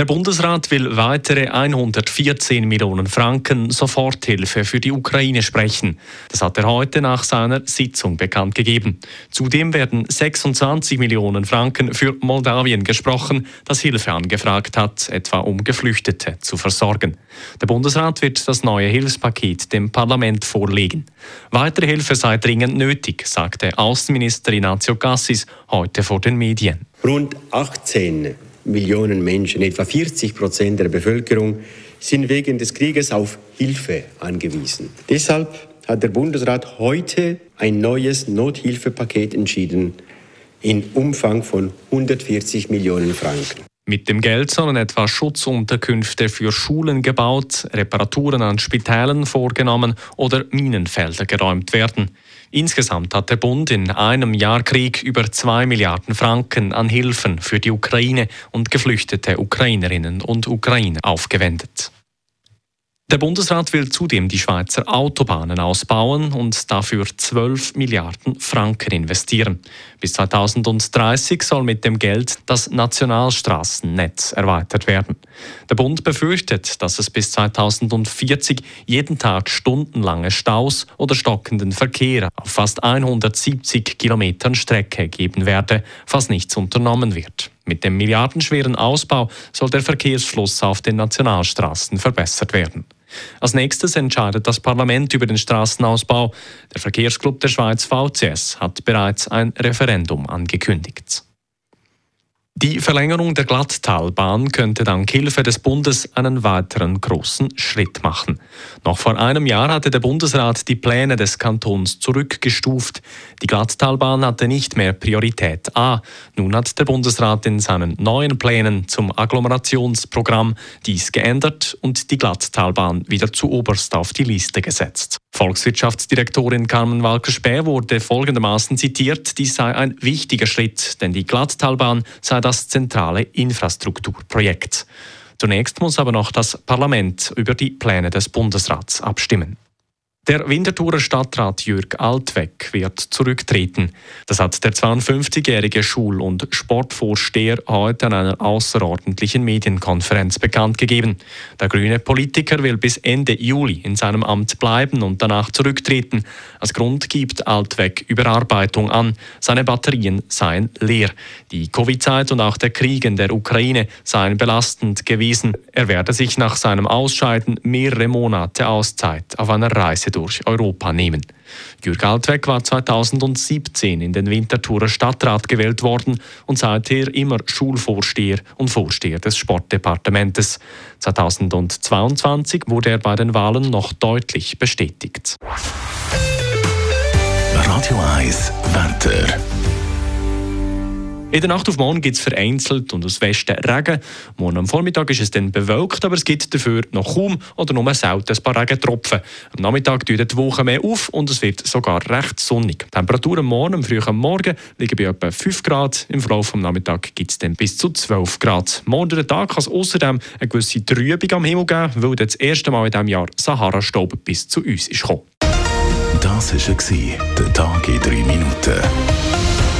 Der Bundesrat will weitere 114 Millionen Franken Soforthilfe für die Ukraine sprechen. Das hat er heute nach seiner Sitzung bekannt gegeben. Zudem werden 26 Millionen Franken für Moldawien gesprochen, das Hilfe angefragt hat, etwa um Geflüchtete zu versorgen. Der Bundesrat wird das neue Hilfspaket dem Parlament vorlegen. Weitere Hilfe sei dringend nötig, sagte Außenminister Ignazio Cassis heute vor den Medien. Rund 18 Millionen Menschen, etwa 40 Prozent der Bevölkerung, sind wegen des Krieges auf Hilfe angewiesen. Deshalb hat der Bundesrat heute ein neues Nothilfepaket entschieden in Umfang von 140 Millionen Franken. Mit dem Geld sollen etwa Schutzunterkünfte für Schulen gebaut, Reparaturen an Spitälern vorgenommen oder Minenfelder geräumt werden. Insgesamt hat der Bund in einem Jahr Krieg über 2 Milliarden Franken an Hilfen für die Ukraine und geflüchtete Ukrainerinnen und Ukrainer aufgewendet. Der Bundesrat will zudem die Schweizer Autobahnen ausbauen und dafür 12 Milliarden Franken investieren. Bis 2030 soll mit dem Geld das Nationalstraßennetz erweitert werden. Der Bund befürchtet, dass es bis 2040 jeden Tag stundenlange Staus oder stockenden Verkehr auf fast 170 Kilometern Strecke geben werde, falls nichts unternommen wird. Mit dem milliardenschweren Ausbau soll der Verkehrsfluss auf den Nationalstraßen verbessert werden. Als nächstes entscheidet das Parlament über den Straßenausbau. Der Verkehrsclub der Schweiz VCS hat bereits ein Referendum angekündigt. Die Verlängerung der Glatttalbahn könnte dank Hilfe des Bundes einen weiteren großen Schritt machen. Noch vor einem Jahr hatte der Bundesrat die Pläne des Kantons zurückgestuft. Die Glatttalbahn hatte nicht mehr Priorität A. Nun hat der Bundesrat in seinen neuen Plänen zum Agglomerationsprogramm dies geändert und die Glatttalbahn wieder zu oberst auf die Liste gesetzt. Volkswirtschaftsdirektorin Carmen Walker-Späh wurde folgendermaßen zitiert, dies sei ein wichtiger Schritt, denn die Glatttalbahn sei das zentrale Infrastrukturprojekt. Zunächst muss aber noch das Parlament über die Pläne des Bundesrats abstimmen. Der Winterthurer Stadtrat Jürg Altweg wird zurücktreten. Das hat der 52-jährige Schul- und Sportvorsteher heute an einer außerordentlichen Medienkonferenz bekannt gegeben. Der grüne Politiker will bis Ende Juli in seinem Amt bleiben und danach zurücktreten. Als Grund gibt Altweg Überarbeitung an. Seine Batterien seien leer. Die Covid-Zeit und auch der Krieg in der Ukraine seien belastend gewesen. Er werde sich nach seinem Ausscheiden mehrere Monate Auszeit auf einer Reise durch Europa nehmen. Jürg Altweg war 2017 in den Winterthurer Stadtrat gewählt worden und seither immer Schulvorsteher und Vorsteher des Sportdepartementes. 2022 wurde er bei den Wahlen noch deutlich bestätigt. Radio 1 Wetter. In der Nacht auf morgen gibt es vereinzelt und aus Westen Regen. Morgen am Vormittag ist es dann bewölkt, aber es gibt dafür noch kaum oder nur selten ein paar Regentropfen. Am Nachmittag tut die Woche mehr auf und es wird sogar recht sonnig. Die Temperaturen morgen am frühen Morgen liegen bei etwa 5 Grad. Im Verlauf des Nachmittags gibt es dann bis zu 12 Grad. Morgen Tag kann es außerdem eine gewisse Trübung am Himmel geben, weil das erste Mal in diesem Jahr Sahara-Staub bis zu uns ist gekommen. Das war der Tag in 3 Minuten.